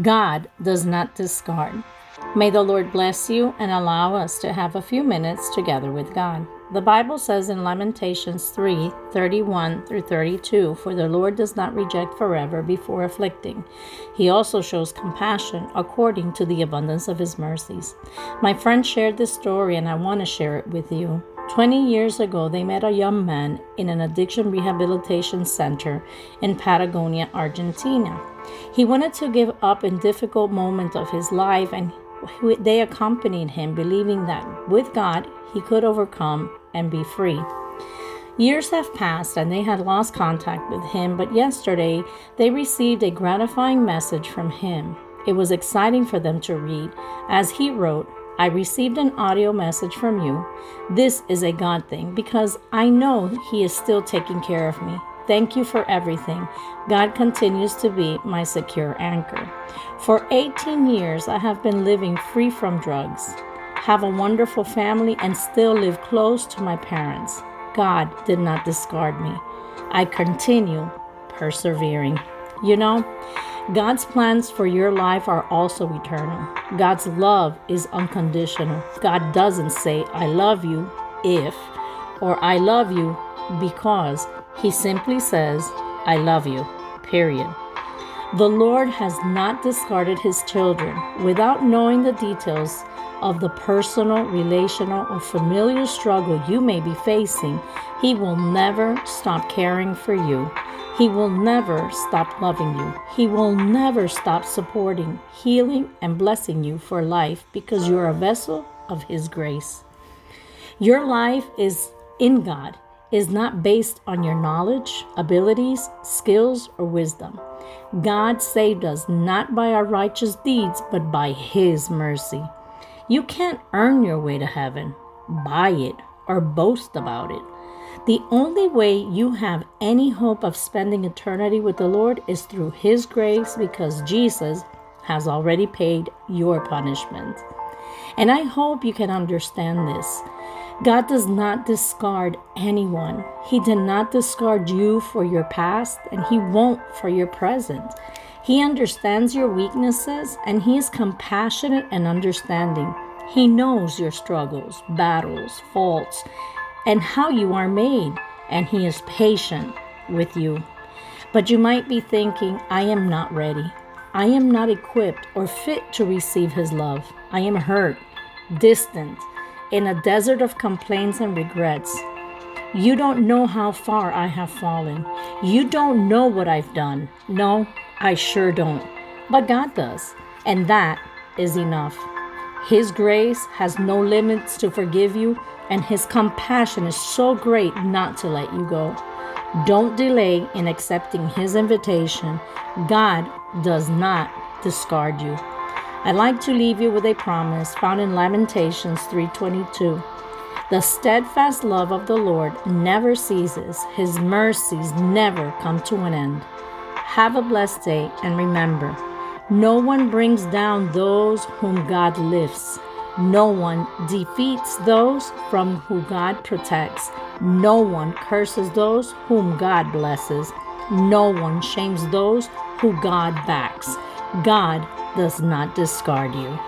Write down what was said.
God does not discard. May the Lord bless you and allow us to have a few minutes together with God. The Bible says in Lamentations 3 31 through 32 For the Lord does not reject forever before afflicting. He also shows compassion according to the abundance of his mercies. My friend shared this story and I want to share it with you. 20 years ago, they met a young man in an addiction rehabilitation center in Patagonia, Argentina. He wanted to give up in difficult moment of his life and they accompanied him believing that with God he could overcome and be free. Years have passed and they had lost contact with him, but yesterday they received a gratifying message from him. It was exciting for them to read. As he wrote, I received an audio message from you. This is a God thing because I know He is still taking care of me. Thank you for everything. God continues to be my secure anchor. For 18 years, I have been living free from drugs, have a wonderful family, and still live close to my parents. God did not discard me. I continue persevering. You know, God's plans for your life are also eternal. God's love is unconditional. God doesn't say, I love you if, or I love you because. He simply says, I love you, period. The Lord has not discarded his children without knowing the details of the personal, relational, or familiar struggle you may be facing. He will never stop caring for you. He will never stop loving you. He will never stop supporting, healing, and blessing you for life because you're a vessel of His grace. Your life is in God is not based on your knowledge, abilities, skills, or wisdom. God saved us not by our righteous deeds, but by His mercy. You can't earn your way to heaven, buy it, or boast about it. The only way you have any hope of spending eternity with the Lord is through His grace because Jesus has already paid your punishment. And I hope you can understand this. God does not discard anyone. He did not discard you for your past, and He won't for your present. He understands your weaknesses, and He is compassionate and understanding. He knows your struggles, battles, faults, and how you are made, and He is patient with you. But you might be thinking, I am not ready. I am not equipped or fit to receive His love. I am hurt, distant, in a desert of complaints and regrets. You don't know how far I have fallen. You don't know what I've done. No, I sure don't. But God does. And that is enough. His grace has no limits to forgive you, and His compassion is so great not to let you go. Don't delay in accepting His invitation. God does not discard you. I'd like to leave you with a promise found in Lamentations 3:22. The steadfast love of the Lord never ceases. His mercies never come to an end. Have a blessed day and remember, no one brings down those whom God lifts. No one defeats those from whom God protects. No one curses those whom God blesses. No one shames those who God backs. God does not discard you.